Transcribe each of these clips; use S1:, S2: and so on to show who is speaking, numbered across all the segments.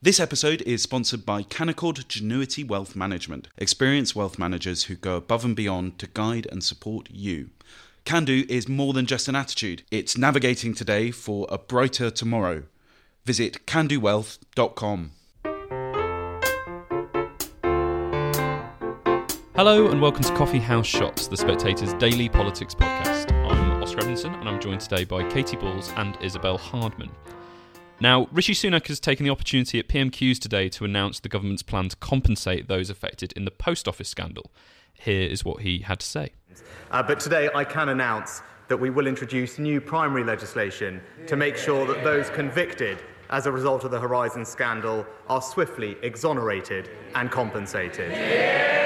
S1: This episode is sponsored by Canaccord Genuity Wealth Management, experienced wealth managers who go above and beyond to guide and support you. Can do is more than just an attitude, it's navigating today for a brighter tomorrow. Visit candowealth.com.
S2: Hello and welcome to Coffee House Shots, the Spectator's daily politics podcast. I'm Oscar Edmondson and I'm joined today by Katy Balls and Isabel Hardman. Now, Rishi Sunak has taken the opportunity at PMQs today to announce the government's plan to compensate those affected in the post office scandal. Here is what he had to say.
S3: Uh, but today I can announce that we will introduce new primary legislation to make sure that those convicted as a result of the Horizon scandal are swiftly exonerated and compensated.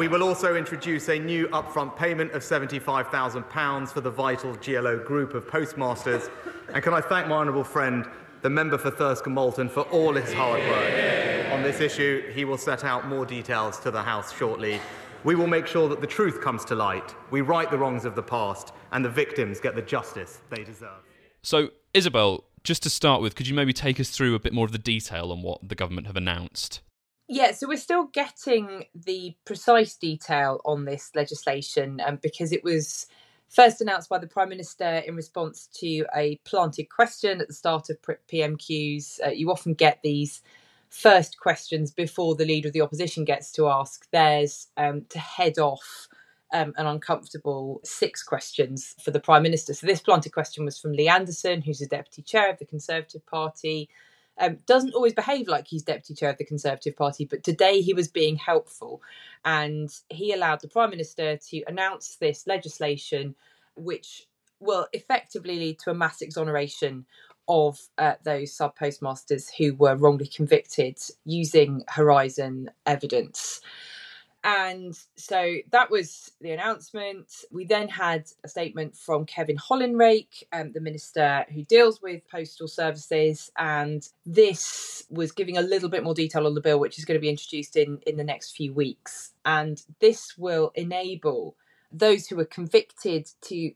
S3: We will also introduce a new upfront payment of £75,000 for the vital GLO group of postmasters. And can I thank my honourable friend, the member for Thirsk Malton, for all his hard work on this issue. He will set out more details to the House shortly. We will make sure that the truth comes to light, we right the wrongs of the past, and the victims get the justice they deserve.
S2: So, Isabel, just to start with, could you maybe take us through a bit more of the detail on what the government have announced?
S4: Yeah, so we're still getting the precise detail on this legislation um, because it was first announced by the Prime Minister in response to a planted question at the start of PMQs. Uh, you often get these first questions before the leader of the opposition gets to ask theirs um, to head off um, an uncomfortable six questions for the Prime Minister. So this planted question was from Lee Anderson, who's the Deputy Chair of the Conservative Party um, doesn't always behave like he's deputy chair of the Conservative Party, but today he was being helpful and he allowed the Prime Minister to announce this legislation, which will effectively lead to a mass exoneration of uh, those sub postmasters who were wrongly convicted using Horizon evidence. And so that was the announcement. We then had a statement from Kevin Hollinrake, um, the minister who deals with postal services, and this was giving a little bit more detail on the bill, which is going to be introduced in in the next few weeks. And this will enable those who are convicted to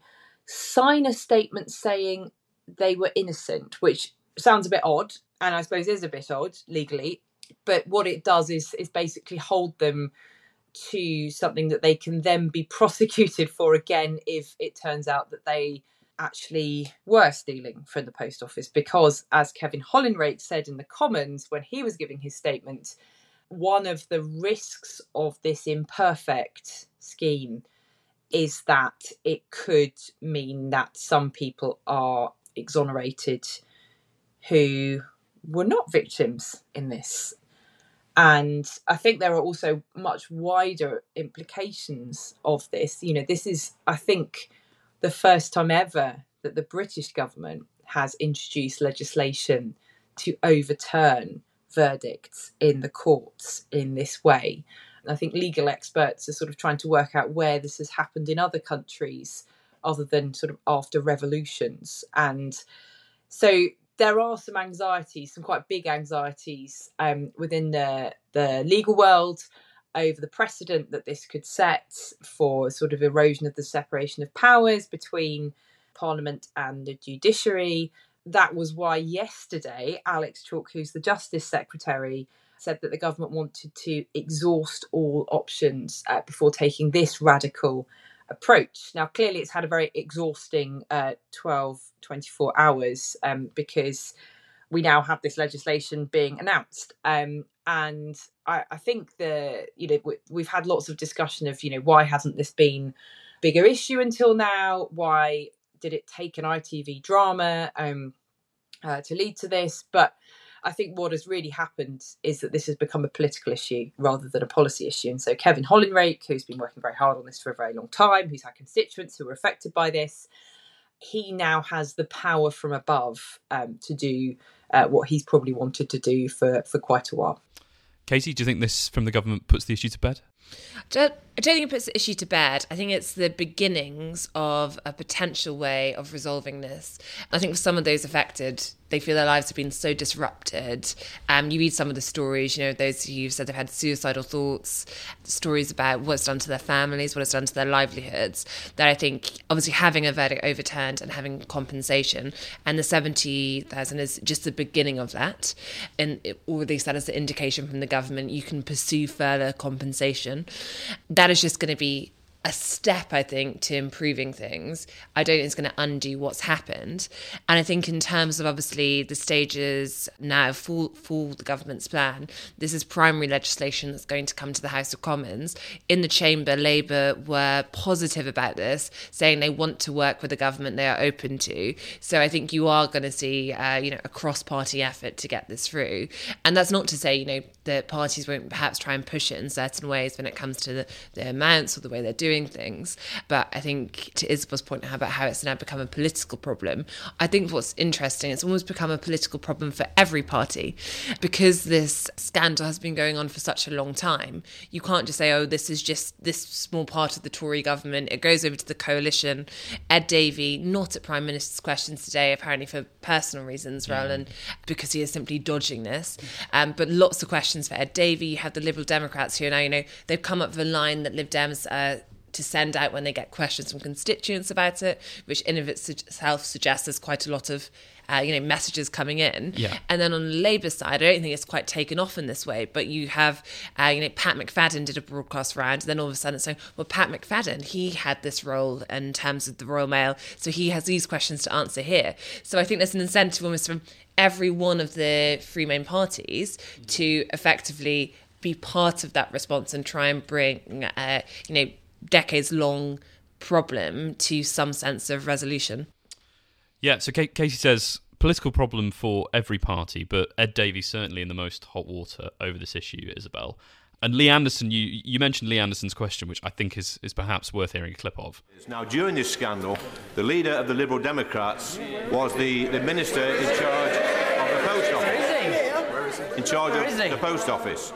S4: sign a statement saying they were innocent, which sounds a bit odd, and I suppose is a bit odd legally. But what it does is is basically hold them to something that they can then be prosecuted for again if it turns out that they actually were stealing from the post office. Because as Kevin Hollinrake said in the Commons when he was giving his statement one of the risks of this imperfect scheme is that it could mean that some people are exonerated who were not victims in this and I think there are also much wider implications of this. You know, this is, I think, the first time ever that the British government has introduced legislation to overturn verdicts in the courts in this way. And I think legal experts are sort of trying to work out where this has happened in other countries other than sort of after revolutions. And so there are some anxieties, some quite big anxieties um, within the the legal world over the precedent that this could set for sort of erosion of the separation of powers between Parliament and the judiciary. That was why yesterday Alex Chalk, who's the Justice Secretary, said that the government wanted to exhaust all options uh, before taking this radical approach. Now, clearly, it's had a very exhausting uh, 12, 24 hours um, because we now have this legislation being announced. Um, and I, I, think the you know we, have had lots of discussion of you know why hasn't this been bigger issue until now? Why did it take an ITV drama um, uh, to lead to this? But I think what has really happened is that this has become a political issue rather than a policy issue. And so Kevin Hollinrake, who's been working very hard on this for a very long time, who's had constituents who were affected by this, he now has the power from above um, to do uh, what he's probably wanted to do for, for quite a while.
S2: Katy, do you think this from the government puts the issue to bed?
S5: I don't think it puts the issue to bed. I think it's the beginnings of a potential way of resolving this. I think for some of those affected, they feel their lives have been so disrupted. Um, you read some of the stories, you know, those who've said they've had suicidal thoughts, stories about what's done to their families, what it's done to their livelihoods. That I think, obviously, having a verdict overturned and having compensation, and the 70,000 is just the beginning of that. And it, or at least that is the indication from the government, you can pursue further compensation. That is just going to be a step, I think, to improving things. I don't think it's going to undo what's happened. And I think, in terms of obviously the stages now for, for the government's plan, this is primary legislation that's going to come to the House of Commons. In the Chamber, Labour were positive about this, saying they want to work with the government, they are open to. So I think you are going to see, uh, you know, a cross party effort to get this through. And that's not to say, you know, that parties won't perhaps try and push it in certain ways when it comes to the, the amounts or the way they're doing doing things. But I think to Isabel's point about how it's now become a political problem, I think what's interesting, it's almost become a political problem for every party because this scandal has been going on for such a long time. You can't just say, oh, this is just this small part of the Tory government. It goes over to the coalition. Ed Davey, not at Prime Minister's questions today, apparently for personal reasons rather than because he is simply dodging this. Um, but lots of questions for Ed Davey. You have the Liberal Democrats who are now, you know, they've come up with a line that Lib Dems uh, to send out when they get questions from constituents about it, which in of itself suggests there's quite a lot of uh, you know messages coming in.
S2: Yeah.
S5: And then on the Labour side, I don't think it's quite taken off in this way. But you have uh, you know Pat McFadden did a broadcast round, and then all of a sudden it's saying, well, Pat McFadden he had this role in terms of the Royal Mail, so he has these questions to answer here. So I think there's an incentive almost from every one of the three main parties to effectively be part of that response and try and bring uh, you know decades long problem to some sense of resolution.
S2: Yeah, so Katy says political problem for every party, but Ed Davey's certainly in the most hot water over this issue, Isabel. And Lee Anderson, you, you mentioned Lee Anderson's question, which I think is, is perhaps worth hearing a clip of.
S6: Now, during this scandal, the leader of the Liberal Democrats was the, the minister in charge of the post office. In charge of the post office.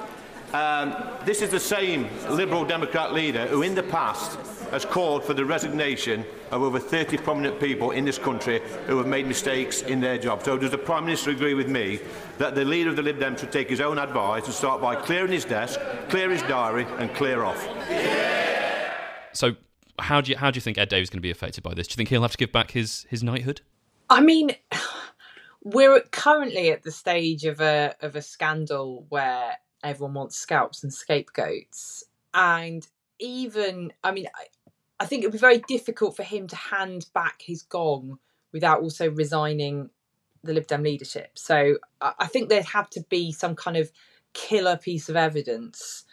S6: Um, this is the same Liberal Democrat leader who in the past has called for the resignation of over 30 prominent people in this country who have made mistakes in their job. So does the Prime Minister agree with me that the leader of the Lib Dems should take his own advice and start by clearing his desk, clear his diary and clear off?
S2: So how do you how do you think Ed Davey's is going to be affected by this? Do you think he'll have to give back his his knighthood?
S4: I mean, we're currently at the stage of a of a scandal where everyone wants scalps and scapegoats. And even, I mean, I, I think it would be very difficult for him to hand back his gong without also resigning the Lib Dem leadership. So I think there'd have to be some kind of killer piece of evidence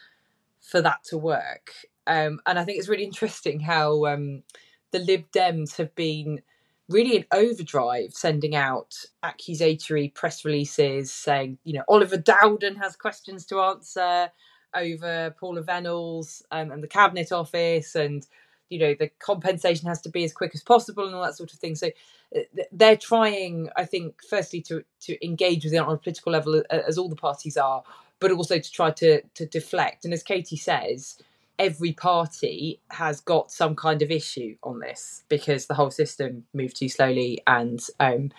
S4: for that to work. Um, and I think it's really interesting how um, the Lib Dems have been really in overdrive, sending out accusatory press releases saying, you know, Oliver Dowden has questions to answer over Paula Vennells um, and the Cabinet Office, and you know, the compensation has to be as quick as possible and all that sort of thing. So uh, they're trying, I think, firstly to to engage with it on a political level as all the parties are, but also to try to to deflect. And as Katy says, every party has got some kind of issue on this because the whole system moved too slowly and um,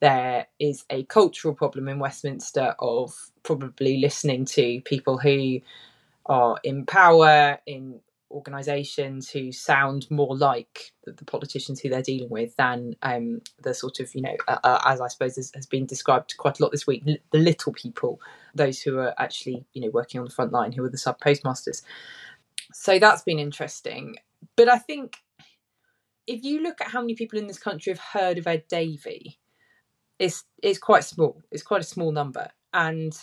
S4: there is a cultural problem in Westminster of probably listening to people who are in power in organisations who sound more like the, politicians who they're dealing with than um, the sort of you know uh, uh, as I suppose has, has, been described quite a lot this week the little people those who are actually you know working on the front line who are the sub postmasters so that's been interesting. But I think if you look at how many people in this country have heard of Ed Davey, it's it's quite small. It's quite a small number. And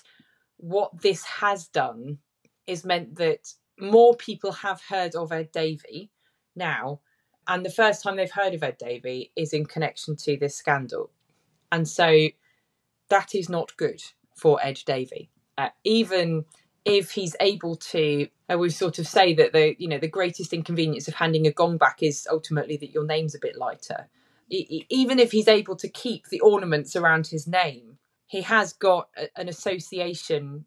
S4: what this has done is meant that more people have heard of Ed Davey now, and the first time they've heard of Ed Davey is in connection to this scandal. And so that is not good for Ed Davey. Uh, even if he's able to uh, we sort of say that the you know the greatest inconvenience of handing a gong back is ultimately that your name's a bit lighter even if he's able to keep the ornaments around his name he has got a, an association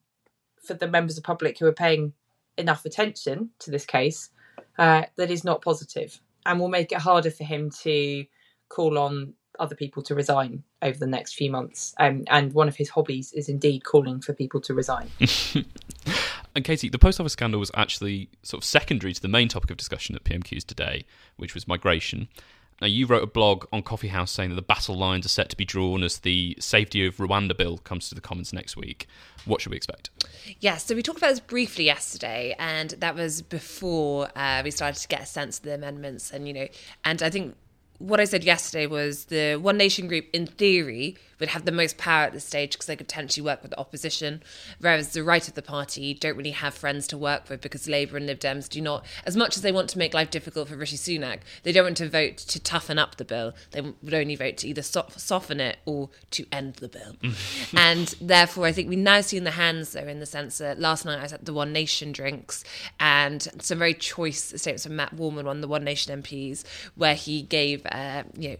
S4: for the members of the public who are paying enough attention to this case uh, that is not positive and will make it harder for him to call on other people to resign over the next few months. Um, and one of his hobbies is indeed calling for people to resign.
S2: and Katy, the post office scandal was actually sort of secondary to the main topic of discussion at PMQs today, which was migration. Now, you wrote a blog on Coffee House saying that the battle lines are set to be drawn as the Safety of Rwanda bill comes to the Commons next week. What should we expect?
S5: Yes, so we talked about this briefly yesterday, and that was before uh, we started to get a sense of the amendments. And, you know, and I think what I said yesterday was the One Nation group, in theory, would have the most power at this stage because they could potentially work with the opposition, whereas the right of the party don't really have friends to work with because Labour and Lib Dems do not, as much as they want to make life difficult for Rishi Sunak, they don't want to vote to toughen up the bill. They would only vote to either soften it or to end the bill. and therefore, I think we now see in the hands, though, in the sense that last night I was at the One Nation drinks and some very choice statements from Matt Warman, one of the One Nation MPs, where he gave, uh, you know,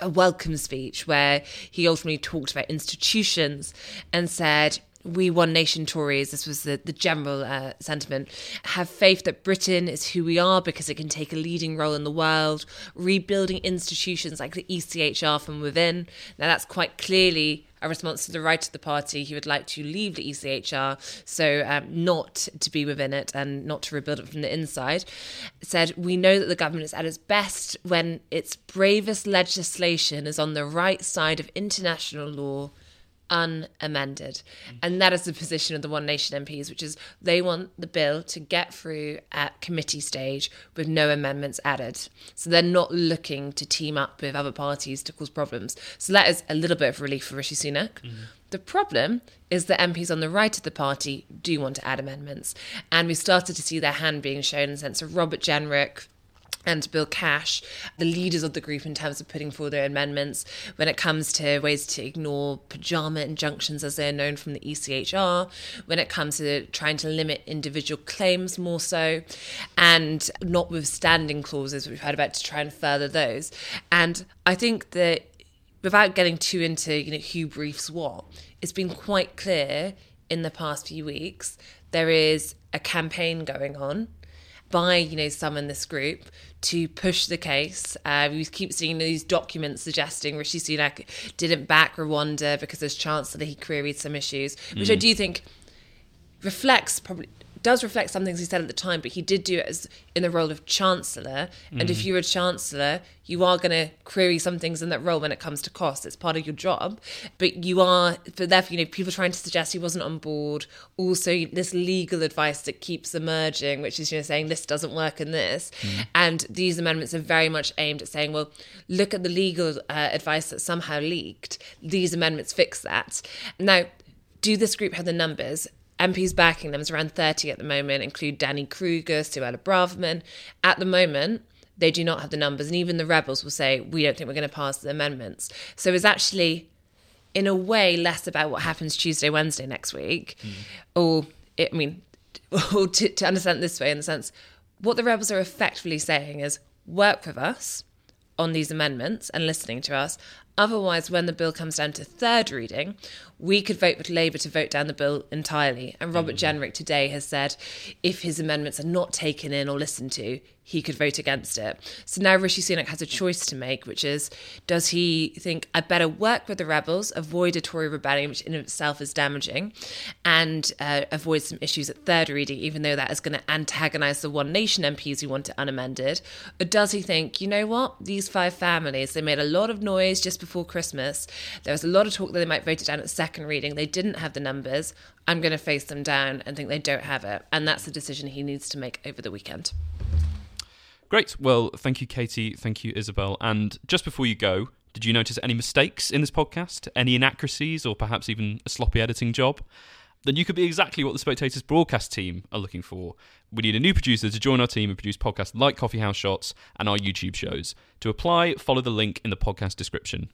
S5: a welcome speech where he ultimately talked about institutions and said, we one nation Tories, this was the, the general uh, sentiment, have faith that Britain is who we are because it can take a leading role in the world, rebuilding institutions like the ECHR from within. Now, that's quite clearly a response to the right of the party. He would like to leave the ECHR, so um, not to be within it and not to rebuild it from the inside. Said, We know that the government is at its best when its bravest legislation is on the right side of international law unamended. And that is the position of the One Nation MPs, which is they want the bill to get through at committee stage with no amendments added. So they're not looking to team up with other parties to cause problems. So that is a little bit of relief for Rishi Sunak. Mm-hmm. The problem is that MPs on the right of the party do want to add amendments. And we started to see their hand being shown in the sense of Robert Jenrick and Bill Cash, the leaders of the group in terms of putting forward their amendments when it comes to ways to ignore pajama injunctions as they're known from the ECHR, when it comes to trying to limit individual claims more so, and notwithstanding clauses we've heard about to try and further those. And I think that without getting too into you know who briefs what, it's been quite clear in the past few weeks there is a campaign going on by you know some in this group to push the case. Uh, we keep seeing these documents suggesting Rishi Sunak didn't back Rwanda because as Chancellor he queried some issues, which mm. I do think reflects probably does reflect some things he said at the time, but he did do it as in the role of chancellor. And mm. if you're a chancellor, you are going to query some things in that role when it comes to cost. It's part of your job, but you are, but therefore, you know, people trying to suggest he wasn't on board. Also, this legal advice that keeps emerging, which is you know saying this doesn't work in this, mm. and these amendments are very much aimed at saying, well, look at the legal uh, advice that somehow leaked. These amendments fix that. Now, do this group have the numbers? MPs backing them is around 30 at the moment, include Danny Kruger, Suella Braverman. At the moment, they do not have the numbers, and even the rebels will say, We don't think we're going to pass the amendments. So it's actually, in a way, less about what happens Tuesday, Wednesday next week. Mm. Or, it, I mean, or to, to understand this way, in the sense, what the rebels are effectively saying is, Work with us on these amendments and listening to us. Otherwise, when the bill comes down to third reading, we could vote with Labour to vote down the bill entirely. And Robert mm. Jenrick today has said if his amendments are not taken in or listened to, he could vote against it. So now Rishi Sunak has a choice to make, which is does he think I better work with the rebels, avoid a Tory rebellion, which in itself is damaging, and uh, avoid some issues at third reading, even though that is going to antagonise the One Nation MPs who want it unamended? Or does he think, you know what, these five families, they made a lot of noise before Christmas. There was a lot of talk that they might vote it down at second reading. They didn't have the numbers. I'm going to face them down and think they don't have it. And that's the decision he needs to make over the weekend.
S2: Great. Well, thank you, Katy. Thank you, Isabel. And just before you go, did you notice any mistakes in this podcast? Any inaccuracies or perhaps even a sloppy editing job? Then you could be exactly what the Spectators broadcast team are looking for. We need a new producer to join our team and produce podcasts like Coffee House Shots and our YouTube shows. To apply, follow the link in the podcast description.